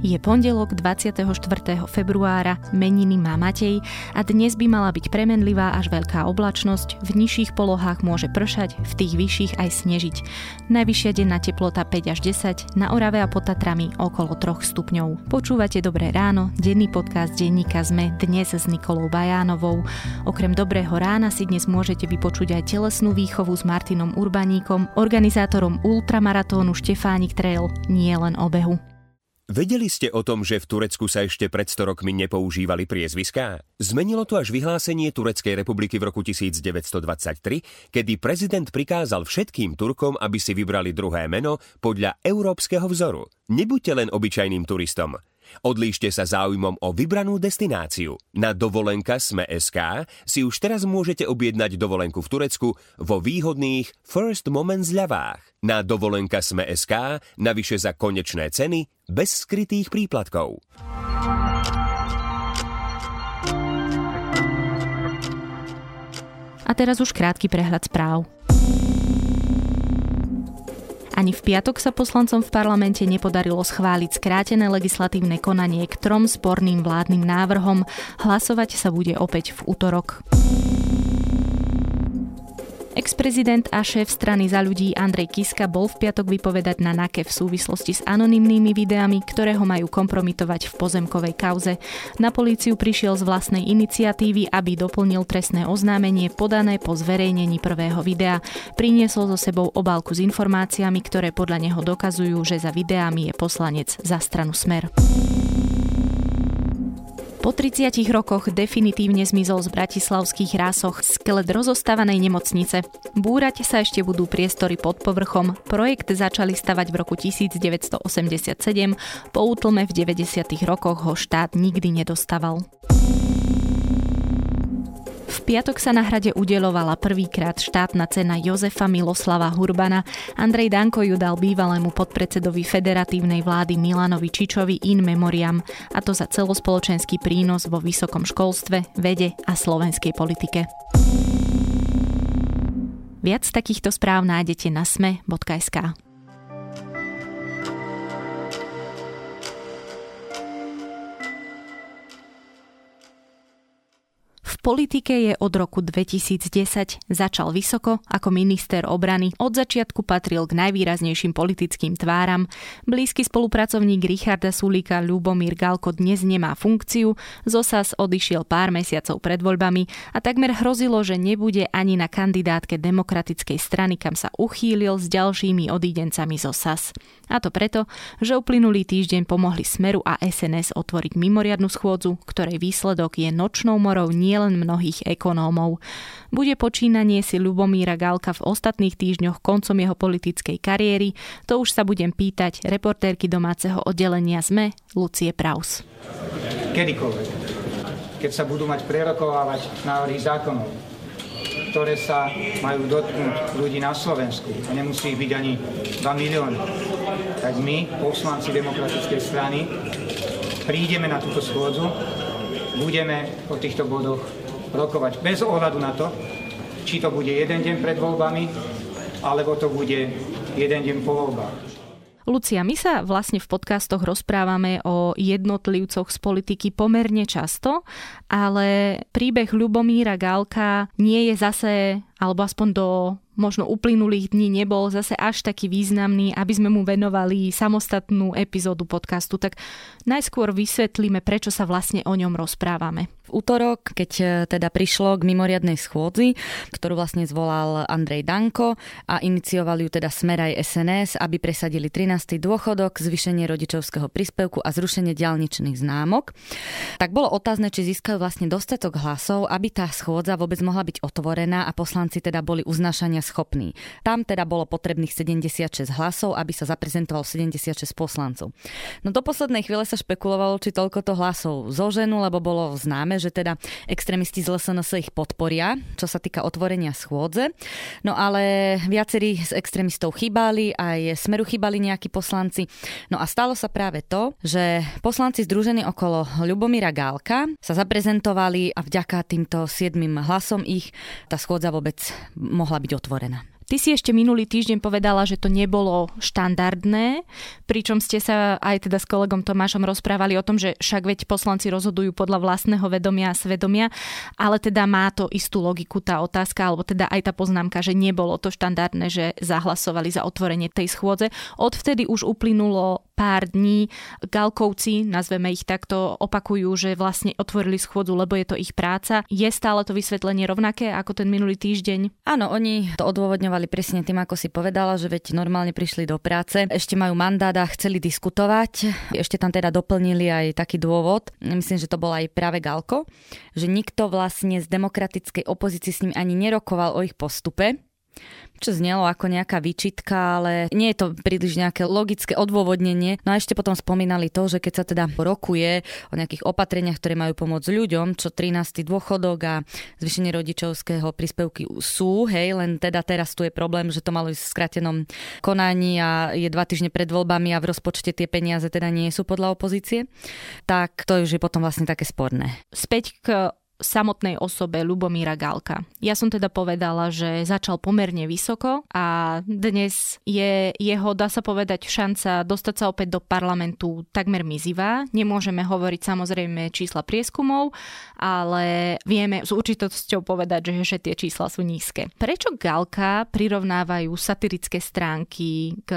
Je pondelok 24. februára, meniny má Matej a dnes by mala byť premenlivá až veľká oblačnosť, v nižších polohách môže pršať, v tých vyšších aj snežiť. Najvyššia denná teplota 5 až 10, na Orave a pod Tatrami okolo 3 stupňov. Počúvate Dobré ráno, denný podcast denníka ZME dnes s Nikolou Bajánovou. Okrem Dobrého rána si dnes môžete vypočuť aj telesnú výchovu s Martinom Urbaníkom, organizátorom ultramaratónu Štefánik Trail, nie len obehu. Vedeli ste o tom, že v Turecku sa ešte pred 100 rokmi nepoužívali priezviská? Zmenilo to až vyhlásenie Tureckej republiky v roku 1923, kedy prezident prikázal všetkým Turkom, aby si vybrali druhé meno podľa európskeho vzoru. Nebuďte len obyčajným turistom. Odlíšte sa záujmom o vybranú destináciu. Na dovolenka Sme.sk si už teraz môžete objednať dovolenku v Turecku vo výhodných First Moment zľavách. Na dovolenka Sme.sk navyše za konečné ceny bez skrytých príplatkov. A teraz už krátky prehľad správ. Ani v piatok sa poslancom v parlamente nepodarilo schváliť skrátené legislatívne konanie k trom sporným vládnym návrhom. Hlasovať sa bude opäť v útorok. Ex-prezident a šéf strany za ľudí Andrej Kiska bol v piatok vypovedať na NAKE v súvislosti s anonymnými videami, ktoré ho majú kompromitovať v pozemkovej kauze. Na políciu prišiel z vlastnej iniciatívy, aby doplnil trestné oznámenie podané po zverejnení prvého videa. Priniesol so sebou obálku s informáciami, ktoré podľa neho dokazujú, že za videami je poslanec za stranu Smer. Po 30 rokoch definitívne zmizol z bratislavských rásoch skelet rozostávanej nemocnice. Búrať sa ešte budú priestory pod povrchom. Projekt začali stavať v roku 1987, po útlme v 90. rokoch ho štát nikdy nedostával piatok sa na hrade udelovala prvýkrát štátna cena Jozefa Miloslava Hurbana. Andrej Danko ju dal bývalému podpredsedovi federatívnej vlády Milanovi Čičovi in memoriam, a to za celospoločenský prínos vo vysokom školstve, vede a slovenskej politike. Viac takýchto správ nájdete na sme.sk. politike je od roku 2010. Začal vysoko ako minister obrany. Od začiatku patril k najvýraznejším politickým tváram. Blízky spolupracovník Richarda Sulíka Ľubomír Galko dnes nemá funkciu. Zosas odišiel pár mesiacov pred voľbami a takmer hrozilo, že nebude ani na kandidátke demokratickej strany, kam sa uchýlil s ďalšími odídencami zo. A to preto, že uplynulý týždeň pomohli Smeru a SNS otvoriť mimoriadnu schôdzu, ktorej výsledok je nočnou morou nielen mnohých ekonómov. Bude počínanie si Ľubomíra Galka v ostatných týždňoch koncom jeho politickej kariéry, to už sa budem pýtať reportérky domáceho oddelenia ZME Lucie Praus. Kedykoľvek, keď sa budú mať prerokovávať návrhy zákonov, ktoré sa majú dotknúť ľudí na Slovensku a nemusí ich byť ani 2 milióny, tak my, poslanci demokratickej strany, prídeme na túto schôdzu, budeme o týchto bodoch rokovať bez ohľadu na to, či to bude jeden deň pred voľbami, alebo to bude jeden deň po voľbách. Lucia, my sa vlastne v podcastoch rozprávame o jednotlivcoch z politiky pomerne často, ale príbeh Ľubomíra Gálka nie je zase, alebo aspoň do možno uplynulých dní nebol zase až taký významný, aby sme mu venovali samostatnú epizódu podcastu. Tak najskôr vysvetlíme, prečo sa vlastne o ňom rozprávame. Útorok, keď e, teda prišlo k mimoriadnej schôdzi, ktorú vlastne zvolal Andrej Danko a iniciovali ju teda Smer aj SNS, aby presadili 13. dôchodok, zvýšenie rodičovského príspevku a zrušenie diálničných známok, tak bolo otázne, či získajú vlastne dostatok hlasov, aby tá schôdza vôbec mohla byť otvorená a poslanci teda boli uznašania schopní. Tam teda bolo potrebných 76 hlasov, aby sa zaprezentoval 76 poslancov. No do poslednej chvíle sa špekulovalo, či toľko to hlasov zoženú, lebo bolo známe, že teda extrémisti z LSNS ich podporia, čo sa týka otvorenia schôdze. No ale viacerí z extrémistov chýbali, aj Smeru chýbali nejakí poslanci. No a stalo sa práve to, že poslanci združení okolo Ľubomíra Gálka sa zaprezentovali a vďaka týmto siedmým hlasom ich tá schôdza vôbec mohla byť otvorená. Ty si ešte minulý týždeň povedala, že to nebolo štandardné, pričom ste sa aj teda s kolegom Tomášom rozprávali o tom, že však veď poslanci rozhodujú podľa vlastného vedomia a svedomia, ale teda má to istú logiku tá otázka, alebo teda aj tá poznámka, že nebolo to štandardné, že zahlasovali za otvorenie tej schôdze. Odvtedy už uplynulo pár dní Galkovci, nazveme ich takto, opakujú, že vlastne otvorili schôdzu, lebo je to ich práca. Je stále to vysvetlenie rovnaké ako ten minulý týždeň? Áno, oni to odôvodňovali presne tým, ako si povedala, že veď normálne prišli do práce, ešte majú mandát a chceli diskutovať. Ešte tam teda doplnili aj taký dôvod, myslím, že to bol aj práve Galko, že nikto vlastne z demokratickej opozície s ním ani nerokoval o ich postupe, čo znelo ako nejaká výčitka, ale nie je to príliš nejaké logické odôvodnenie. No a ešte potom spomínali to, že keď sa teda rokuje o nejakých opatreniach, ktoré majú pomôcť ľuďom, čo 13. dôchodok a zvýšenie rodičovského príspevky sú, hej, len teda teraz tu je problém, že to malo ísť v skratenom konaní a je dva týždne pred voľbami a v rozpočte tie peniaze teda nie sú podľa opozície, tak to už je potom vlastne také sporné. Späť k samotnej osobe Lubomíra Galka. Ja som teda povedala, že začal pomerne vysoko a dnes je jeho, dá sa povedať, šanca dostať sa opäť do parlamentu takmer mizivá. Nemôžeme hovoriť samozrejme čísla prieskumov, ale vieme s určitosťou povedať, že, že tie čísla sú nízke. Prečo Galka prirovnávajú satirické stránky k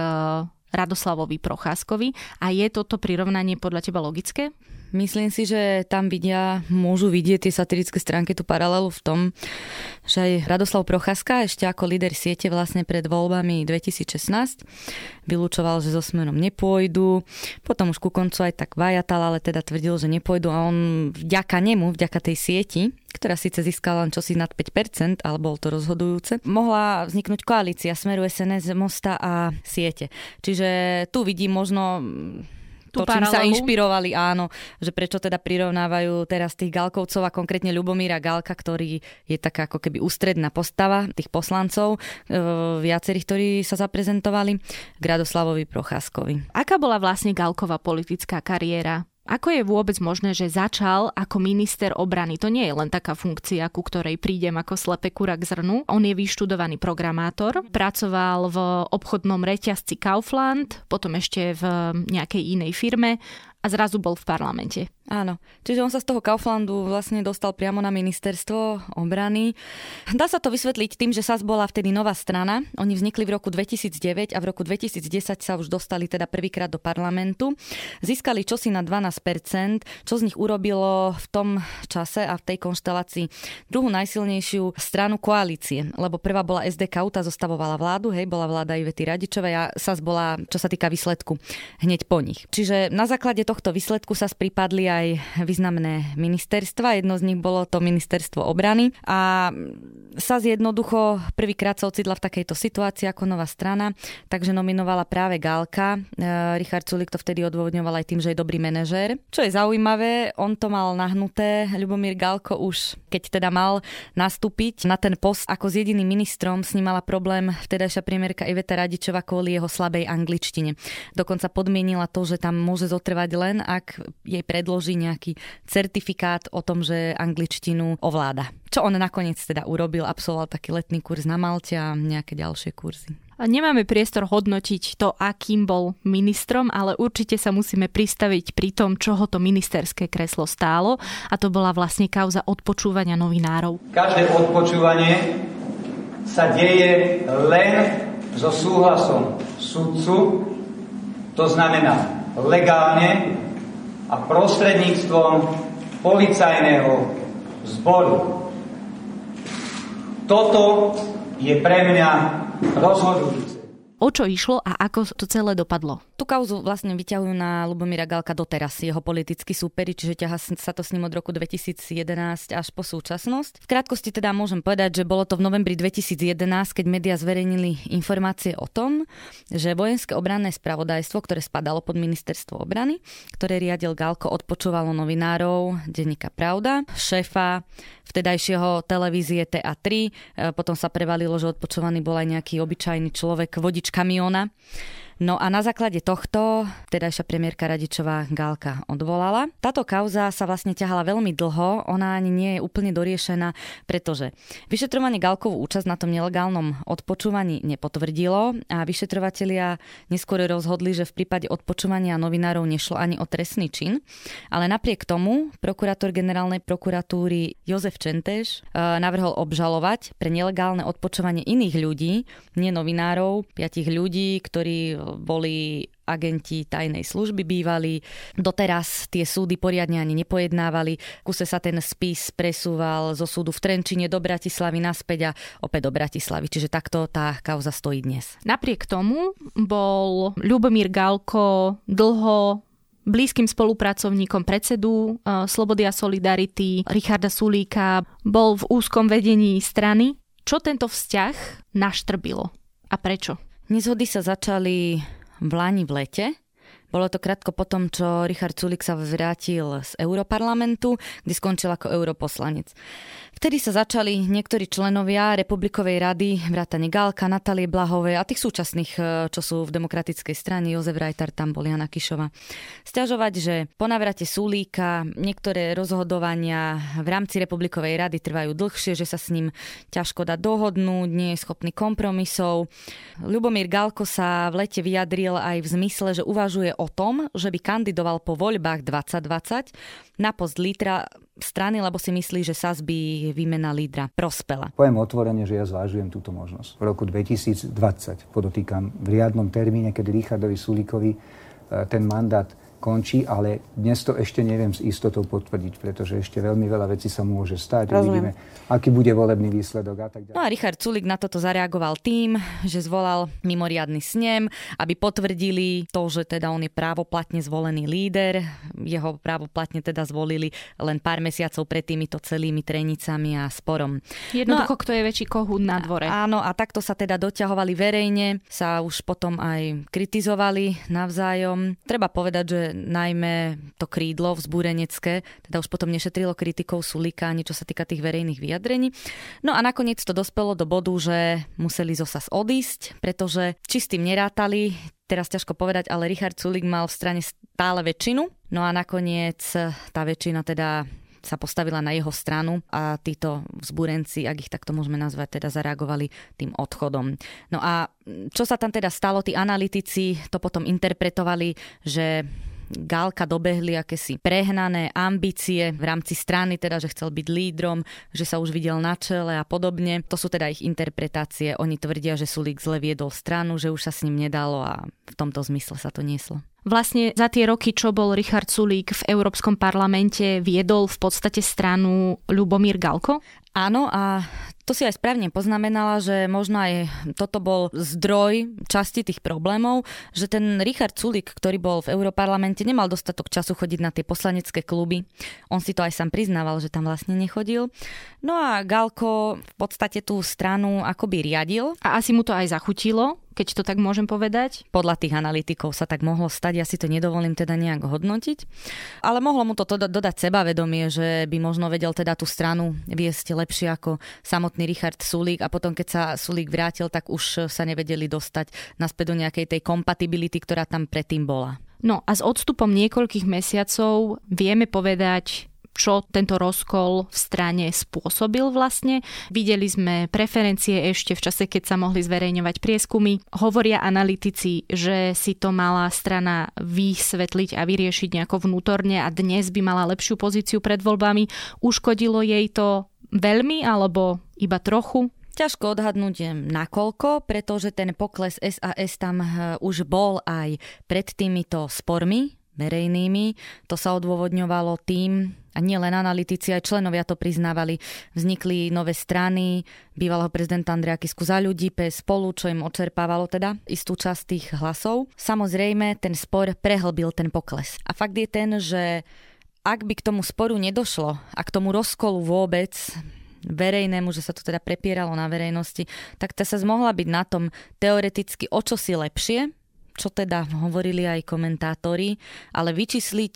Radoslavovi Procházkovi a je toto prirovnanie podľa teba logické? Myslím si, že tam vidia, môžu vidieť tie satirické stránky, tú paralelu v tom, že aj Radoslav Procházka ešte ako líder siete vlastne pred voľbami 2016 vylúčoval, že so smerom nepôjdu. Potom už ku koncu aj tak vajatal, ale teda tvrdil, že nepôjdu a on vďaka nemu, vďaka tej sieti, ktorá síce získala len čosi nad 5%, ale bol to rozhodujúce, mohla vzniknúť koalícia Smeru SNS, Mosta a siete. Čiže tu vidím možno tú to, čím sa inšpirovali, áno, že prečo teda prirovnávajú teraz tých Galkovcov a konkrétne Ľubomíra Galka, ktorý je taká ako keby ústredná postava tých poslancov, e, viacerých, ktorí sa zaprezentovali, k Radoslavovi Procházkovi. Aká bola vlastne Galková politická kariéra? Ako je vôbec možné, že začal ako minister obrany? To nie je len taká funkcia, ku ktorej prídem ako slepe kura k zrnu. On je vyštudovaný programátor, pracoval v obchodnom reťazci Kaufland, potom ešte v nejakej inej firme a zrazu bol v parlamente. Áno, čiže on sa z toho Kauflandu vlastne dostal priamo na ministerstvo obrany. Dá sa to vysvetliť tým, že SAS bola vtedy nová strana. Oni vznikli v roku 2009 a v roku 2010 sa už dostali teda prvýkrát do parlamentu. Získali čosi na 12%, čo z nich urobilo v tom čase a v tej konštelácii druhú najsilnejšiu stranu koalície, lebo prvá bola SDK, tá zostavovala vládu, hej, bola vláda Ivety Radičovej a SAS bola, čo sa týka výsledku, hneď po nich. Čiže na základe tohto výsledku sa spripadli aj významné ministerstva. Jedno z nich bolo to ministerstvo obrany a sa jednoducho prvýkrát sa ocitla v takejto situácii ako nová strana, takže nominovala práve Galka. E, Richard Sulik to vtedy odôvodňoval aj tým, že je dobrý manažér. Čo je zaujímavé, on to mal nahnuté. Ľubomír Galko už, keď teda mal nastúpiť na ten post ako s jediným ministrom, s ním mala problém vtedajšia premiérka Iveta Radičova kvôli jeho slabej angličtine. Dokonca podmienila to, že tam môže zotrvať len, ak jej predloží nejaký certifikát o tom, že angličtinu ovláda. Čo on nakoniec teda urobil, absolvoval taký letný kurz na Malte a nejaké ďalšie kurzy. Nemáme priestor hodnotiť to, akým bol ministrom, ale určite sa musíme pristaviť pri tom, čo ho to ministerské kreslo stálo a to bola vlastne kauza odpočúvania novinárov. Každé odpočúvanie sa deje len so súhlasom sudcu, to znamená legálne a prostredníctvom policajného zboru. Toto je pre mňa rozhodujúce o čo išlo a ako to celé dopadlo. Tú kauzu vlastne vyťahujú na Lubomíra Galka doteraz, jeho politický súperi, čiže ťaha sa to s ním od roku 2011 až po súčasnosť. V krátkosti teda môžem povedať, že bolo to v novembri 2011, keď médiá zverejnili informácie o tom, že vojenské obranné spravodajstvo, ktoré spadalo pod ministerstvo obrany, ktoré riadil Galko, odpočúvalo novinárov denníka Pravda, šéfa vtedajšieho televízie TA3, e, potom sa prevalilo, že odpočúvaný bol aj nejaký obyčajný človek, vodič kamiona No a na základe tohto tedajšia premiérka Radičová Gálka odvolala. Táto kauza sa vlastne ťahala veľmi dlho, ona ani nie je úplne doriešená, pretože vyšetrovanie Gálkovú účasť na tom nelegálnom odpočúvaní nepotvrdilo a vyšetrovatelia neskôr rozhodli, že v prípade odpočúvania novinárov nešlo ani o trestný čin, ale napriek tomu prokurátor generálnej prokuratúry Jozef Čenteš e, navrhol obžalovať pre nelegálne odpočúvanie iných ľudí, nie novinárov, piatich ľudí, ktorí boli agenti tajnej služby bývali. Doteraz tie súdy poriadne ani nepojednávali. Kuse sa ten spis presúval zo súdu v Trenčine do Bratislavy naspäť a opäť do Bratislavy. Čiže takto tá kauza stojí dnes. Napriek tomu bol Ľubomír Galko dlho blízkym spolupracovníkom predsedu uh, Slobody a Solidarity Richarda Sulíka, bol v úzkom vedení strany. Čo tento vzťah naštrbilo a prečo? Nezhody sa začali v Lani v lete. Bolo to krátko po tom, čo Richard Sulik sa vrátil z Europarlamentu, kde skončil ako europoslanec. Vtedy sa začali niektorí členovia Republikovej rady, vrátane Gálka, Natálie Blahovej a tých súčasných, e, čo sú v demokratickej strane, Jozef Rajtar, tam bol Jana Kišova, stiažovať, že po navrate Sulíka niektoré rozhodovania v rámci Republikovej rady trvajú dlhšie, že sa s ním ťažko dá dohodnúť, nie je schopný kompromisov. Ľubomír Galko sa v lete vyjadril aj v zmysle, že uvažuje tom, že by kandidoval po voľbách 2020 na post lídra strany, lebo si myslí, že SAS by výmena lídra prospela. Poviem otvorene, že ja zvážujem túto možnosť. V roku 2020, podotýkam, v riadnom termíne, kedy Richardovi Sulíkovi e, ten mandát končí, ale dnes to ešte neviem s istotou potvrdiť, pretože ešte veľmi veľa vecí sa môže stať. Rozumiem. Uvidíme, aký bude volebný výsledok a tak ďalej. No a Richard Sulik na toto zareagoval tým, že zvolal mimoriadny snem, aby potvrdili to, že teda on je právoplatne zvolený líder. Jeho právoplatne teda zvolili len pár mesiacov pred týmito celými trenicami a sporom. Jednoducho, no a, kto je väčší kohút na dvore. Áno, a takto sa teda doťahovali verejne, sa už potom aj kritizovali navzájom. Treba povedať, že najmä to krídlo vzbúrenecké, teda už potom nešetrilo kritikou Sulika, ani čo sa týka tých verejných vyjadrení. No a nakoniec to dospelo do bodu, že museli zo SAS odísť, pretože či nerátali, teraz ťažko povedať, ale Richard Sulik mal v strane stále väčšinu. No a nakoniec tá väčšina teda sa postavila na jeho stranu a títo vzbúrenci, ak ich takto môžeme nazvať, teda zareagovali tým odchodom. No a čo sa tam teda stalo, tí analytici to potom interpretovali, že Gálka dobehli akési prehnané ambície v rámci strany, teda že chcel byť lídrom, že sa už videl na čele a podobne. To sú teda ich interpretácie. Oni tvrdia, že Sulík zle viedol stranu, že už sa s ním nedalo a v tomto zmysle sa to nieslo. Vlastne za tie roky, čo bol Richard Sulík v Európskom parlamente, viedol v podstate stranu Ľubomír Galko? Áno a to si aj správne poznamenala, že možno aj toto bol zdroj časti tých problémov, že ten Richard Sulik, ktorý bol v Európarlamente, nemal dostatok času chodiť na tie poslanecké kluby. On si to aj sám priznával, že tam vlastne nechodil. No a Galko v podstate tú stranu akoby riadil. A asi mu to aj zachutilo, keď to tak môžem povedať. Podľa tých analytikov sa tak mohlo stať, ja si to nedovolím teda nejak hodnotiť. Ale mohlo mu to dodať sebavedomie, že by možno vedel teda tú stranu viesť lepšie ako samotný Richard Sulík a potom keď sa Sulík vrátil, tak už sa nevedeli dostať naspäť do nejakej tej kompatibility, ktorá tam predtým bola. No a s odstupom niekoľkých mesiacov vieme povedať, čo tento rozkol v strane spôsobil vlastne. Videli sme preferencie ešte v čase, keď sa mohli zverejňovať prieskumy. Hovoria analytici, že si to mala strana vysvetliť a vyriešiť nejako vnútorne a dnes by mala lepšiu pozíciu pred voľbami. Uškodilo jej to veľmi alebo iba trochu? Ťažko odhadnúť nakoľko, pretože ten pokles SAS tam eh, už bol aj pred týmito spormi verejnými. To sa odôvodňovalo tým, a nie len analytici, aj členovia to priznávali. Vznikli nové strany bývalého prezidenta Andreja Kisku za ľudí, PS spolu, čo im očerpávalo teda istú časť tých hlasov. Samozrejme, ten spor prehlbil ten pokles. A fakt je ten, že ak by k tomu sporu nedošlo a k tomu rozkolu vôbec, verejnému, že sa to teda prepieralo na verejnosti, tak tá sa zmohla byť na tom teoreticky o čosi lepšie, čo teda hovorili aj komentátori, ale vyčísliť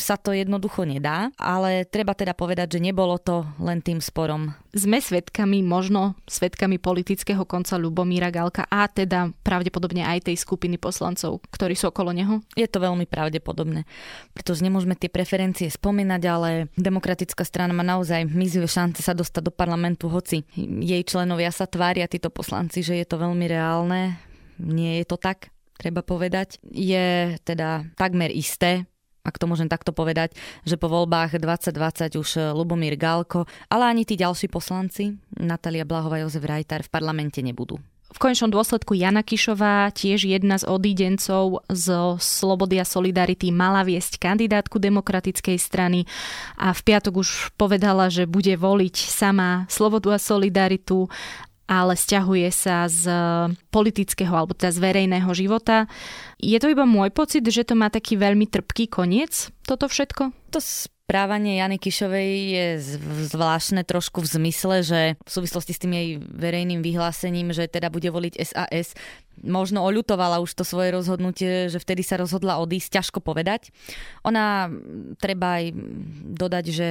sa to jednoducho nedá, ale treba teda povedať, že nebolo to len tým sporom. Sme svetkami, možno svetkami politického konca Lubomíra Galka a teda pravdepodobne aj tej skupiny poslancov, ktorí sú okolo neho? Je to veľmi pravdepodobné, pretože nemôžeme tie preferencie spomínať, ale demokratická strana má naozaj mizivé šance sa dostať do parlamentu, hoci jej členovia sa tvária, títo poslanci, že je to veľmi reálne. Nie je to tak treba povedať, je teda takmer isté, ak to môžem takto povedať, že po voľbách 2020 už Lubomír Galko, ale ani tí ďalší poslanci, Natalia Blahová Jozef Rajtar v parlamente nebudú. V konečnom dôsledku Jana Kišová, tiež jedna z odídencov zo Slobody a Solidarity, mala viesť kandidátku demokratickej strany a v piatok už povedala, že bude voliť sama Slobodu a Solidaritu ale stiahuje sa z politického alebo teda z verejného života. Je to iba môj pocit, že to má taký veľmi trpký koniec, toto všetko? To správanie Jany Kišovej je zvláštne trošku v zmysle, že v súvislosti s tým jej verejným vyhlásením, že teda bude voliť SAS, možno oľutovala už to svoje rozhodnutie, že vtedy sa rozhodla odísť, ťažko povedať. Ona, treba aj dodať, že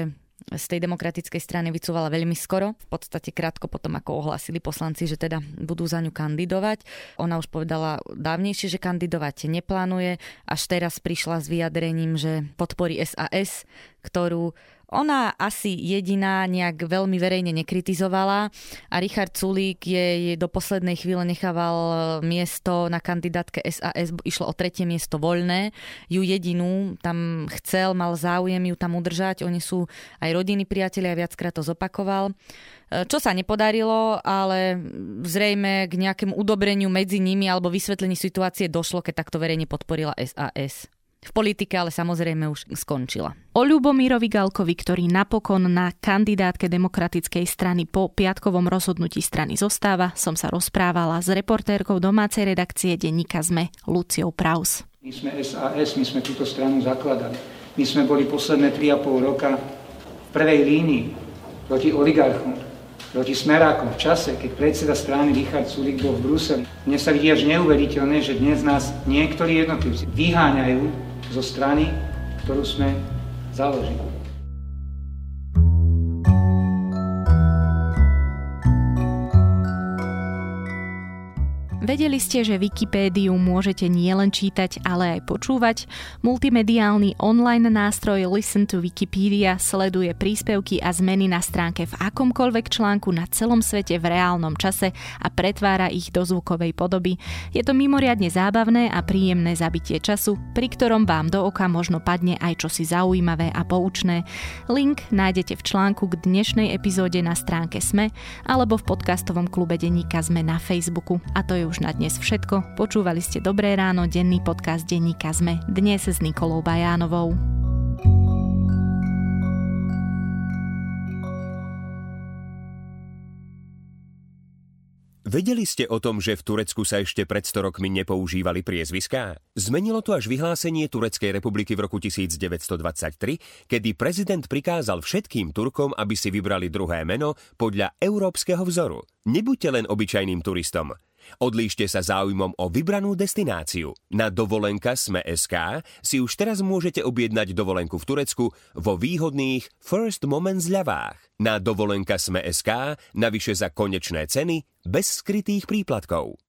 z tej demokratickej strany vycúvala veľmi skoro, v podstate krátko potom, ako ohlásili poslanci, že teda budú za ňu kandidovať. Ona už povedala dávnejšie, že kandidovať neplánuje, až teraz prišla s vyjadrením, že podporí SAS, ktorú ona asi jediná nejak veľmi verejne nekritizovala a Richard Sulík jej do poslednej chvíle nechával miesto na kandidátke SAS, išlo o tretie miesto voľné. Ju jedinú tam chcel, mal záujem ju tam udržať. Oni sú aj rodiny, priatelia, viackrát to zopakoval čo sa nepodarilo, ale zrejme k nejakému udobreniu medzi nimi alebo vysvetlení situácie došlo, keď takto verejne podporila SAS v politike ale samozrejme už skončila. O Ľubomírovi Galkovi, ktorý napokon na kandidátke demokratickej strany po piatkovom rozhodnutí strany zostáva, som sa rozprávala s reportérkou domácej redakcie denníka ZME Luciou Praus. My sme SAS, my sme túto stranu zakladali. My sme boli posledné 3,5 roka v prvej línii proti oligarchom, proti smerákom v čase, keď predseda strany Richard Sulik bol v Bruseli. Mne sa vidí až neuveriteľné, že dnes nás niektorí jednotlivci vyháňajú zo strany, ktorú sme založili. Vedeli ste, že Wikipédiu môžete nielen čítať, ale aj počúvať? Multimediálny online nástroj Listen to Wikipedia sleduje príspevky a zmeny na stránke v akomkoľvek článku na celom svete v reálnom čase a pretvára ich do zvukovej podoby. Je to mimoriadne zábavné a príjemné zabitie času, pri ktorom vám do oka možno padne aj čosi zaujímavé a poučné. Link nájdete v článku k dnešnej epizóde na stránke SME alebo v podcastovom klube denníka SME na Facebooku. A to je na dnes všetko. Počúvali ste Dobré ráno, denný podcast denníka ZME. Dnes s Nikolou Bajánovou. Vedeli ste o tom, že v Turecku sa ešte pred 100 rokmi nepoužívali priezviská? Zmenilo to až vyhlásenie Tureckej republiky v roku 1923, kedy prezident prikázal všetkým Turkom, aby si vybrali druhé meno podľa európskeho vzoru. Nebuďte len obyčajným turistom. Odlíšte sa záujmom o vybranú destináciu. Na dovolenka Sme.sk si už teraz môžete objednať dovolenku v Turecku vo výhodných First Moment zľavách. Na dovolenka Sme.sk navyše za konečné ceny bez skrytých príplatkov.